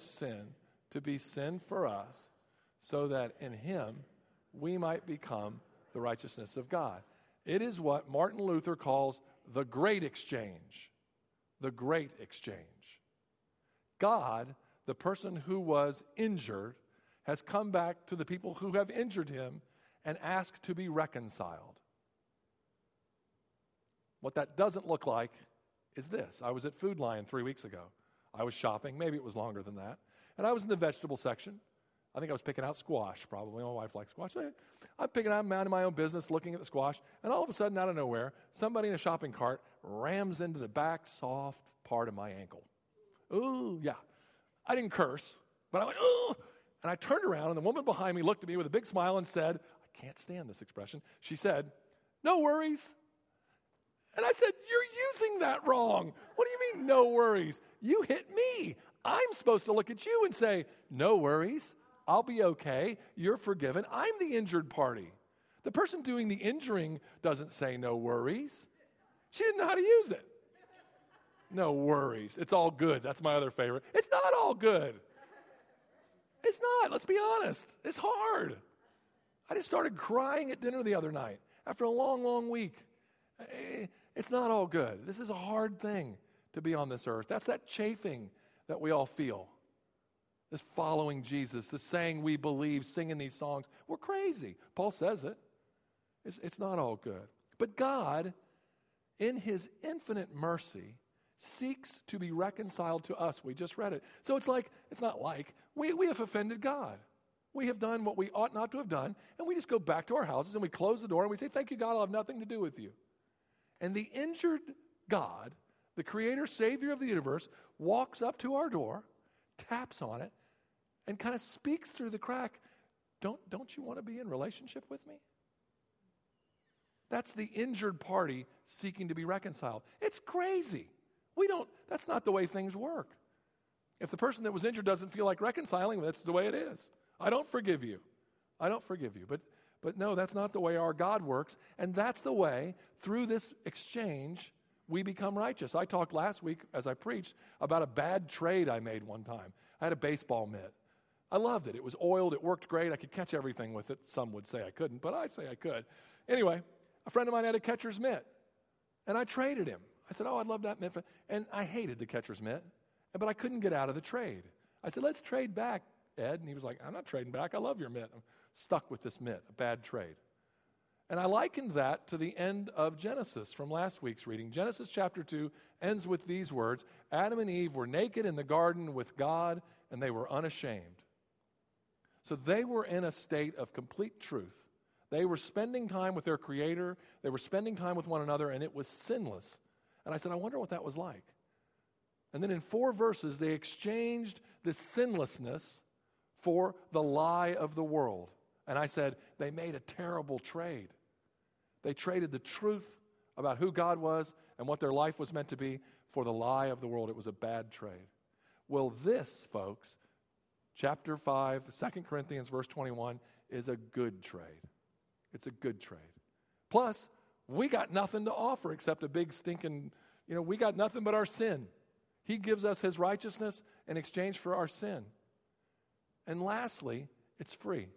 sin to be sin for us so that in him we might become the righteousness of God. It is what Martin Luther calls the great exchange. The great exchange. God, the person who was injured, has come back to the people who have injured him and asked to be reconciled. What that doesn't look like is this. I was at Food Lion three weeks ago. I was shopping, maybe it was longer than that, and I was in the vegetable section. I think I was picking out squash, probably. My wife likes squash. I'm picking out, I'm minding my own business, looking at the squash, and all of a sudden, out of nowhere, somebody in a shopping cart rams into the back soft part of my ankle. Ooh, yeah. I didn't curse, but I went, ooh. And I turned around, and the woman behind me looked at me with a big smile and said, I can't stand this expression. She said, No worries. And I said, You're using that wrong. What no worries? You hit me. I'm supposed to look at you and say, No worries. I'll be okay. You're forgiven. I'm the injured party. The person doing the injuring doesn't say no worries. She didn't know how to use it. No worries. It's all good. That's my other favorite. It's not all good. It's not. Let's be honest. It's hard. I just started crying at dinner the other night after a long, long week. Eh, it's not all good. This is a hard thing to be on this earth. That's that chafing that we all feel. This following Jesus, this saying we believe, singing these songs. We're crazy. Paul says it. It's, it's not all good. But God, in his infinite mercy, seeks to be reconciled to us. We just read it. So it's like, it's not like, we, we have offended God. We have done what we ought not to have done, and we just go back to our houses and we close the door and we say, Thank you, God, I'll have nothing to do with you. And the injured God, the creator, savior of the universe, walks up to our door, taps on it, and kind of speaks through the crack don't, don't you want to be in relationship with me? That's the injured party seeking to be reconciled. It's crazy. We don't, that's not the way things work. If the person that was injured doesn't feel like reconciling, that's the way it is. I don't forgive you. I don't forgive you. But, but no, that's not the way our God works. And that's the way, through this exchange, we become righteous. I talked last week as I preached about a bad trade I made one time. I had a baseball mitt. I loved it. It was oiled, it worked great. I could catch everything with it. Some would say I couldn't, but I say I could. Anyway, a friend of mine had a catcher's mitt, and I traded him. I said, Oh, I'd love that mitt. And I hated the catcher's mitt, but I couldn't get out of the trade. I said, Let's trade back, Ed. And he was like, I'm not trading back. I love your mitt. I'm stuck with this mitt, a bad trade. And I likened that to the end of Genesis from last week's reading. Genesis chapter 2 ends with these words Adam and Eve were naked in the garden with God, and they were unashamed. So they were in a state of complete truth. They were spending time with their Creator, they were spending time with one another, and it was sinless. And I said, I wonder what that was like. And then in four verses, they exchanged the sinlessness for the lie of the world. And I said, they made a terrible trade. They traded the truth about who God was and what their life was meant to be for the lie of the world. It was a bad trade. Well, this, folks, chapter 5, 2 Corinthians, verse 21, is a good trade. It's a good trade. Plus, we got nothing to offer except a big stinking, you know, we got nothing but our sin. He gives us his righteousness in exchange for our sin. And lastly, it's free.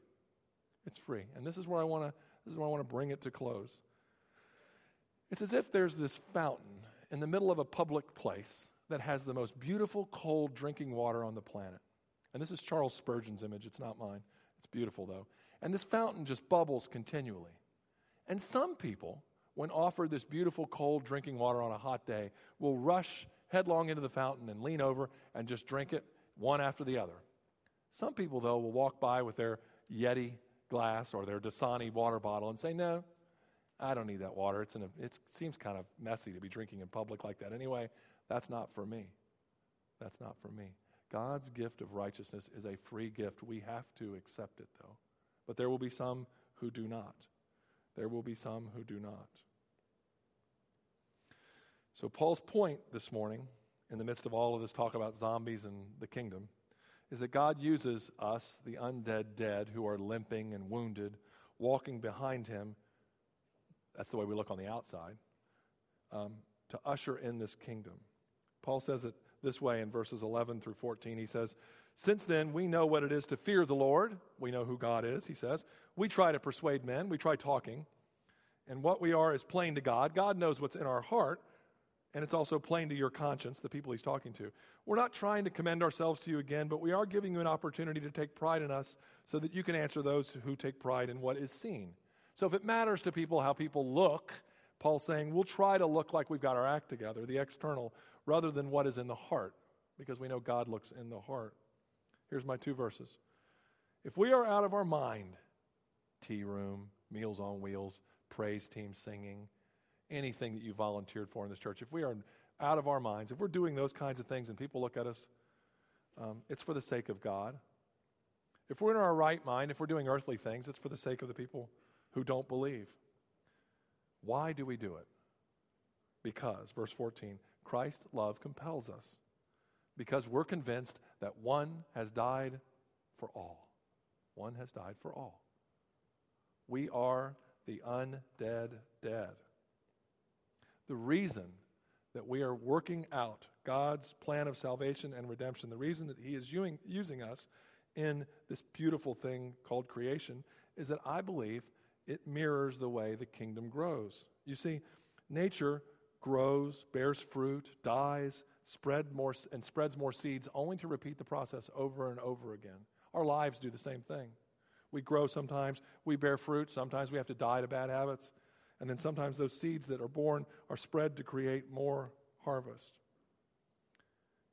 It's free. And this is where I want to this is where I want to bring it to close. It's as if there's this fountain in the middle of a public place that has the most beautiful cold drinking water on the planet. And this is Charles Spurgeon's image, it's not mine. It's beautiful though. And this fountain just bubbles continually. And some people when offered this beautiful cold drinking water on a hot day, will rush headlong into the fountain and lean over and just drink it one after the other. Some people, though, will walk by with their Yeti glass or their Dasani water bottle and say, No, I don't need that water. It's a, it seems kind of messy to be drinking in public like that. Anyway, that's not for me. That's not for me. God's gift of righteousness is a free gift. We have to accept it, though. But there will be some who do not. There will be some who do not. So, Paul's point this morning, in the midst of all of this talk about zombies and the kingdom, is that God uses us, the undead dead, who are limping and wounded, walking behind him. That's the way we look on the outside, um, to usher in this kingdom. Paul says it this way in verses 11 through 14. He says, Since then we know what it is to fear the Lord. We know who God is, he says. We try to persuade men, we try talking. And what we are is plain to God. God knows what's in our heart, and it's also plain to your conscience, the people he's talking to. We're not trying to commend ourselves to you again, but we are giving you an opportunity to take pride in us so that you can answer those who take pride in what is seen. So if it matters to people how people look, Paul's saying we'll try to look like we've got our act together, the external, rather than what is in the heart, because we know God looks in the heart. Here's my two verses. If we are out of our mind, tea room, meals on wheels, praise team singing, anything that you volunteered for in this church, if we are out of our minds, if we're doing those kinds of things and people look at us, um, it's for the sake of God. If we're in our right mind, if we're doing earthly things, it's for the sake of the people who don't believe. Why do we do it? Because, verse 14, Christ's love compels us. Because we're convinced that one has died for all. One has died for all. We are the undead dead. The reason that we are working out God's plan of salvation and redemption, the reason that He is using, us in this beautiful thing called creation, is that I believe it mirrors the way the kingdom grows. You see, nature grows, bears fruit, dies, spread more, and spreads more seeds, only to repeat the process over and over again. Our lives do the same thing. We grow sometimes, we bear fruit, sometimes we have to die to bad habits, and then sometimes those seeds that are born are spread to create more harvest.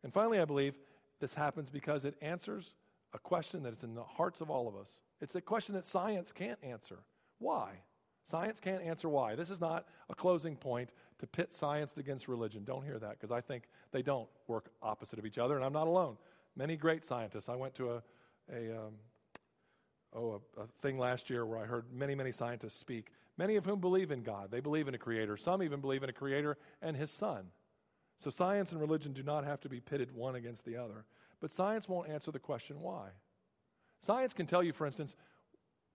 And finally, I believe this happens because it answers a question that is in the hearts of all of us. It's a question that science can't answer. Why? Science can't answer why. This is not a closing point to pit science against religion. Don't hear that because I think they don't work opposite of each other, and I'm not alone. Many great scientists. I went to a, a um, oh, a, a thing last year where I heard many, many scientists speak, many of whom believe in God. They believe in a creator. Some even believe in a creator and his son. So science and religion do not have to be pitted one against the other. But science won't answer the question why. Science can tell you, for instance,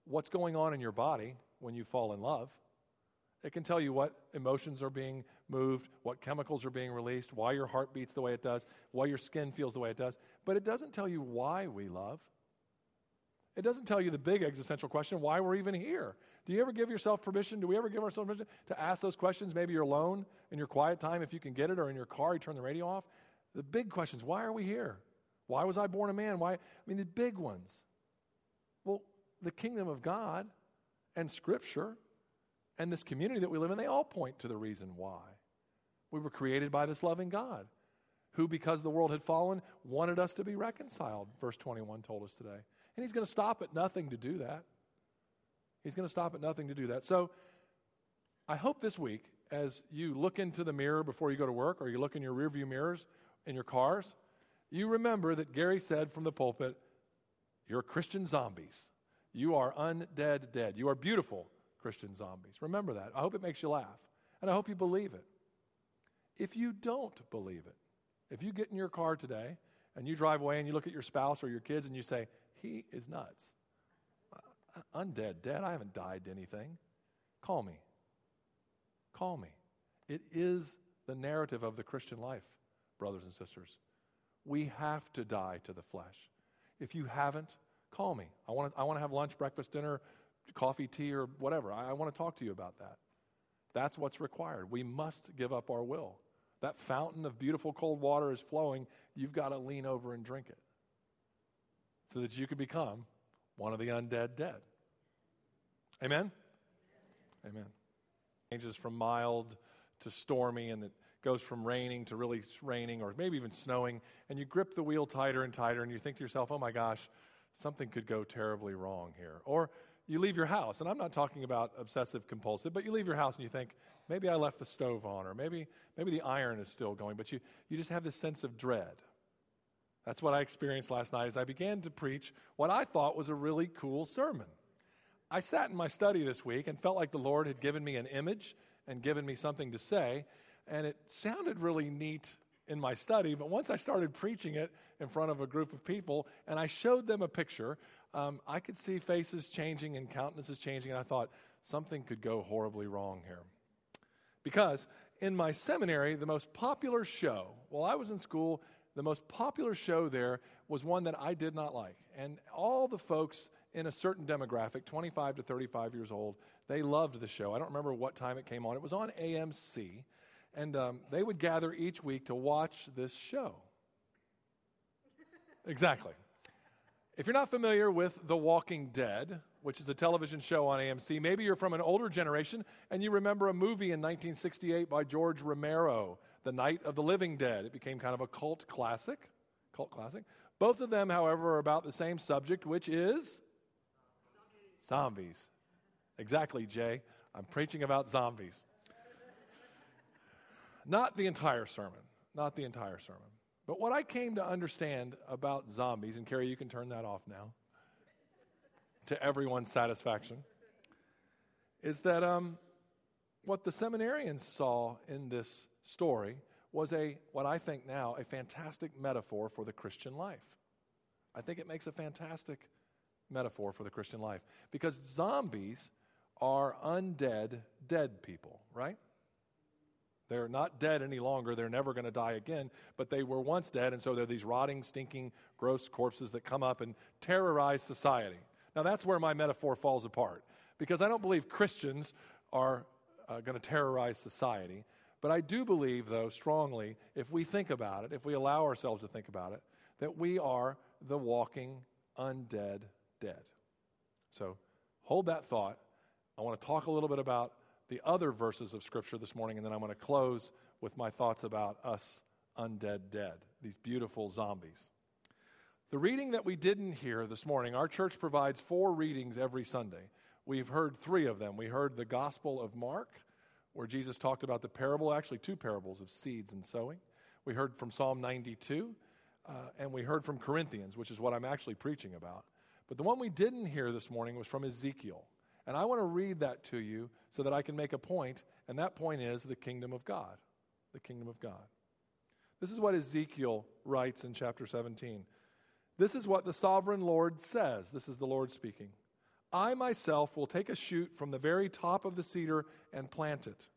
what's going on in your body when you fall in love. It can tell you what emotions are being moved, what chemicals are being released, why your heart beats the way it does, why your skin feels the way it does. But it doesn't tell you why we love. It doesn't tell you the big existential question why we're even here. Do you ever give yourself permission? Do we ever give ourselves permission to ask those questions? Maybe you're alone in your quiet time if you can get it, or in your car, you turn the radio off. The big questions why are we here? Why was I born a man? Why? I mean, the big ones. Well, the kingdom of God and Scripture and this community that we live in, they all point to the reason why. We were created by this loving God who, because the world had fallen, wanted us to be reconciled, verse 21 told us today. And He's going to stop at nothing to do that. He's going to stop at nothing to do that. So I hope this week, as you look into the mirror before you go to work or you look in your rearview mirrors in your cars, you remember that Gary said from the pulpit, You're Christian zombies. You are undead dead. You are beautiful Christian zombies. Remember that. I hope it makes you laugh. And I hope you believe it. If you don't believe it, if you get in your car today and you drive away and you look at your spouse or your kids and you say, he is nuts. Uh, undead, dead. I haven't died to anything. Call me. Call me. It is the narrative of the Christian life, brothers and sisters. We have to die to the flesh. If you haven't, call me. I want to, I want to have lunch, breakfast, dinner, coffee, tea, or whatever. I, I want to talk to you about that. That's what's required. We must give up our will. That fountain of beautiful cold water is flowing. You've got to lean over and drink it so that you can become one of the undead dead. Amen? Amen. Changes from mild to stormy, and it goes from raining to really raining, or maybe even snowing, and you grip the wheel tighter and tighter, and you think to yourself, oh my gosh, something could go terribly wrong here. Or you leave your house, and I'm not talking about obsessive compulsive, but you leave your house and you think, maybe I left the stove on, or maybe, maybe the iron is still going, but you, you just have this sense of dread. That's what I experienced last night as I began to preach what I thought was a really cool sermon. I sat in my study this week and felt like the Lord had given me an image and given me something to say, and it sounded really neat in my study, but once I started preaching it in front of a group of people and I showed them a picture, um, I could see faces changing and countenances changing, and I thought something could go horribly wrong here. Because in my seminary, the most popular show while I was in school the most popular show there was one that I did not like. And all the folks in a certain demographic, 25 to 35 years old, they loved the show. I don't remember what time it came on. It was on AMC. And um, they would gather each week to watch this show. exactly. If you're not familiar with The Walking Dead, which is a television show on AMC, maybe you're from an older generation and you remember a movie in 1968 by George Romero, The Night of the Living Dead. It became kind of a cult classic. Cult classic. Both of them, however, are about the same subject, which is zombies. zombies. Exactly, Jay. I'm preaching about zombies. Not the entire sermon. Not the entire sermon. But what I came to understand about zombies, and Carrie, you can turn that off now, to everyone's satisfaction, is that um, what the seminarians saw in this story was a, what I think now, a fantastic metaphor for the Christian life. I think it makes a fantastic metaphor for the Christian life because zombies are undead, dead people, right? They're not dead any longer. They're never going to die again, but they were once dead, and so they're these rotting, stinking, gross corpses that come up and terrorize society. Now, that's where my metaphor falls apart, because I don't believe Christians are uh, going to terrorize society. But I do believe, though, strongly, if we think about it, if we allow ourselves to think about it, that we are the walking, undead dead. So hold that thought. I want to talk a little bit about the other verses of Scripture this morning, and then I'm going to close with my thoughts about us undead dead, these beautiful zombies. The reading that we didn't hear this morning, our church provides four readings every Sunday. We've heard three of them. We heard the Gospel of Mark, where Jesus talked about the parable, actually, two parables of seeds and sowing. We heard from Psalm 92, uh, and we heard from Corinthians, which is what I'm actually preaching about. But the one we didn't hear this morning was from Ezekiel. And I want to read that to you so that I can make a point, and that point is the kingdom of God. The kingdom of God. This is what Ezekiel writes in chapter 17. This is what the sovereign Lord says. This is the Lord speaking. I myself will take a shoot from the very top of the cedar and plant it.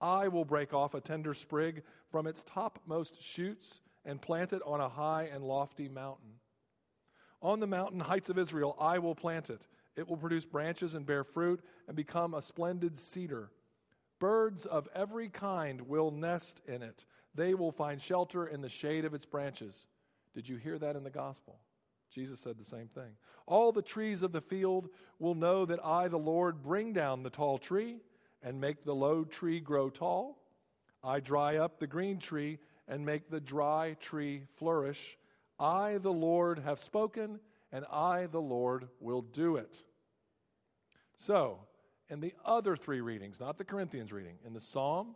I will break off a tender sprig from its topmost shoots and plant it on a high and lofty mountain. On the mountain heights of Israel, I will plant it it will produce branches and bear fruit and become a splendid cedar. Birds of every kind will nest in it. They will find shelter in the shade of its branches. Did you hear that in the gospel? Jesus said the same thing. All the trees of the field will know that I, the Lord, bring down the tall tree and make the low tree grow tall. I dry up the green tree and make the dry tree flourish. I, the Lord, have spoken and I, the Lord, will do it. So, in the other three readings, not the Corinthians reading, in the Psalm,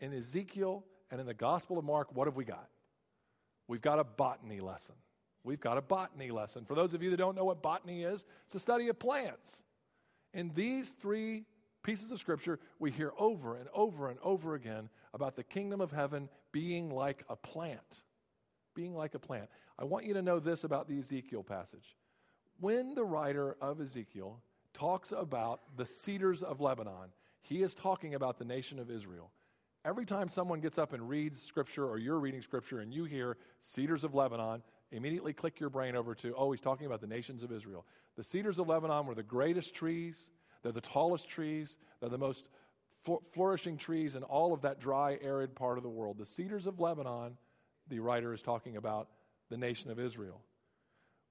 in Ezekiel, and in the Gospel of Mark, what have we got? We've got a botany lesson. We've got a botany lesson. For those of you that don't know what botany is, it's a study of plants. In these three pieces of scripture, we hear over and over and over again about the kingdom of heaven being like a plant being like a plant. I want you to know this about the Ezekiel passage. When the writer of Ezekiel talks about the cedars of Lebanon, he is talking about the nation of Israel. Every time someone gets up and reads scripture or you're reading scripture and you hear cedars of Lebanon, immediately click your brain over to, oh, he's talking about the nations of Israel. The cedars of Lebanon were the greatest trees, they're the tallest trees, they're the most flourishing trees in all of that dry, arid part of the world. The cedars of Lebanon the writer is talking about the nation of Israel.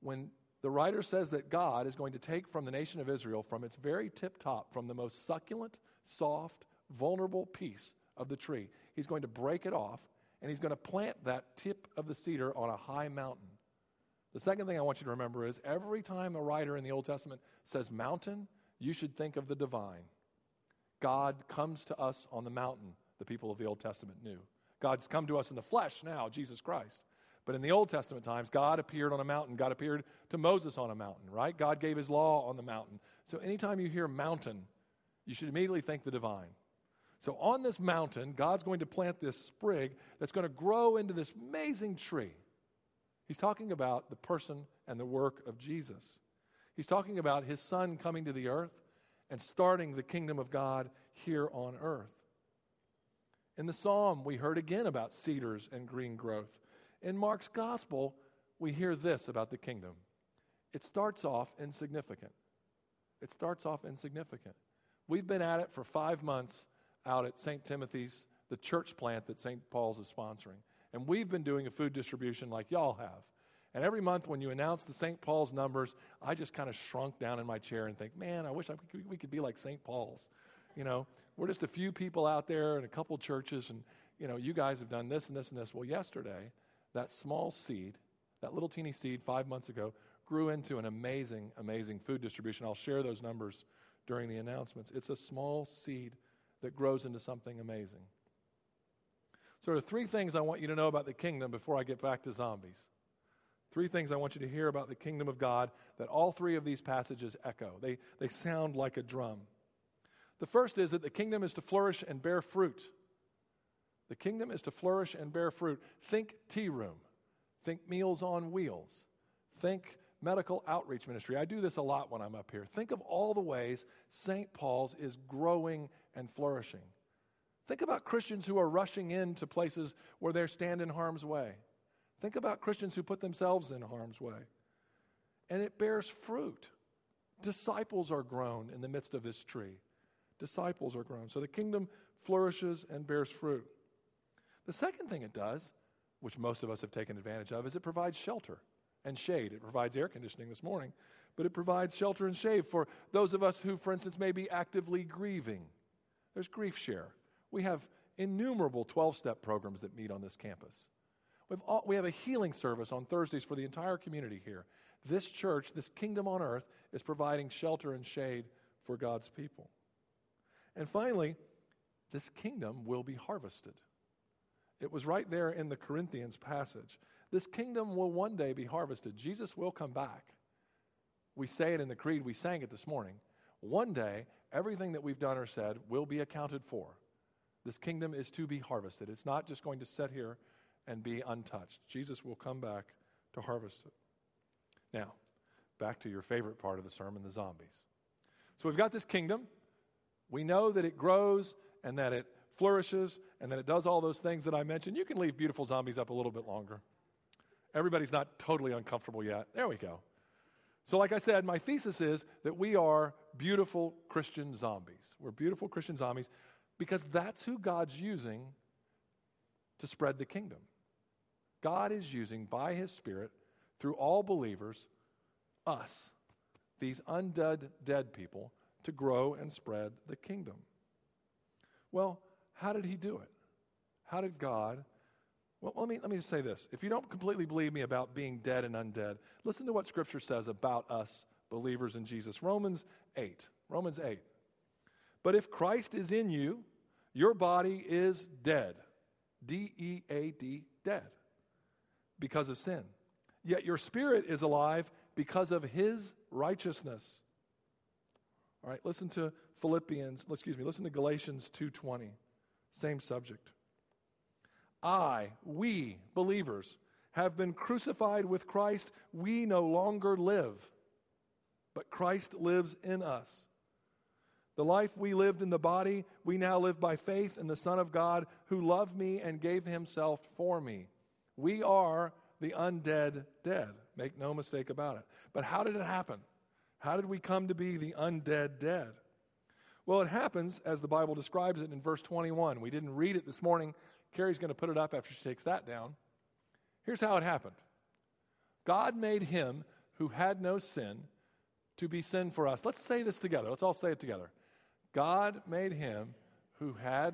When the writer says that God is going to take from the nation of Israel, from its very tip top, from the most succulent, soft, vulnerable piece of the tree, he's going to break it off and he's going to plant that tip of the cedar on a high mountain. The second thing I want you to remember is every time a writer in the Old Testament says mountain, you should think of the divine. God comes to us on the mountain, the people of the Old Testament knew. God's come to us in the flesh now, Jesus Christ. But in the Old Testament times, God appeared on a mountain. God appeared to Moses on a mountain, right? God gave his law on the mountain. So anytime you hear mountain, you should immediately think the divine. So on this mountain, God's going to plant this sprig that's going to grow into this amazing tree. He's talking about the person and the work of Jesus. He's talking about his son coming to the earth and starting the kingdom of God here on earth. In the psalm, we heard again about cedars and green growth. in Mark's gospel, we hear this about the kingdom it starts off insignificant. It starts off insignificant. We've been at it for five months out at St. Timothy's, the church plant that St. Paul's is sponsoring. And we've been doing a food distribution like y'all have. And every month when you announce the St. Paul's numbers, I just kind of shrunk down in my chair and think, man, I wish I could, we could be like St. Paul's. You know, we're just a few people out there and a couple churches, and, you know, you guys have done this and this and this. Well, yesterday, that small seed, that little teeny seed five months ago, grew into an amazing, amazing food distribution. I'll share those numbers during the announcements. It's a small seed that grows into something amazing. So, there are three things I want you to know about the kingdom before I get back to zombies. Three things I want you to hear about the kingdom of God that all three of these passages echo. They, they sound like a drum. The first is that the kingdom is to flourish and bear fruit. The kingdom is to flourish and bear fruit. Think tea room. Think meals on wheels. Think medical outreach ministry. I do this a lot when I'm up here. Think of all the ways St. Paul's is growing and flourishing. Think about Christians who are rushing into places where they're stand in harm's way. Think about Christians who put themselves in harm's way. And it bears fruit. Disciples are grown in the midst of this tree. Disciples are grown. So the kingdom flourishes and bears fruit. The second thing it does, which most of us have taken advantage of, is it provides shelter and shade. It provides air conditioning this morning, but it provides shelter and shade for those of us who, for instance, may be actively grieving. There's Grief Share. We have innumerable 12 step programs that meet on this campus. We've all, we have a healing service on Thursdays for the entire community here. This church, this kingdom on earth, is providing shelter and shade for God's people. And finally, this kingdom will be harvested. It was right there in the Corinthians passage. This kingdom will one day be harvested. Jesus will come back. We say it in the creed, we sang it this morning. One day, everything that we've done or said will be accounted for. This kingdom is to be harvested. It's not just going to sit here and be untouched. Jesus will come back to harvest it. Now, back to your favorite part of the sermon the zombies. So we've got this kingdom. We know that it grows and that it flourishes and that it does all those things that I mentioned. You can leave beautiful zombies up a little bit longer. Everybody's not totally uncomfortable yet. There we go. So, like I said, my thesis is that we are beautiful Christian zombies. We're beautiful Christian zombies because that's who God's using to spread the kingdom. God is using by his Spirit through all believers, us, these undead, dead people, to grow and spread the kingdom. Well, how did he do it? How did God well, let me, let me just say this. If you don't completely believe me about being dead and undead, listen to what Scripture says about us believers in Jesus. Romans 8. Romans 8. But if Christ is in you, your body is dead. D E A D, dead. Because of sin. Yet your spirit is alive because of his righteousness. All right, listen to Philippians, excuse me, listen to Galatians 2:20. Same subject. I, we, believers, have been crucified with Christ. We no longer live, but Christ lives in us. The life we lived in the body, we now live by faith in the Son of God who loved me and gave himself for me. We are the undead dead. Make no mistake about it. But how did it happen? How did we come to be the undead dead? Well, it happens as the Bible describes it in verse 21. We didn't read it this morning Carrie's going to put it up after she takes that down. Here's how it happened God made him who had no sin to be sin for us. Let's say this together. Let's all say it together. God made him who had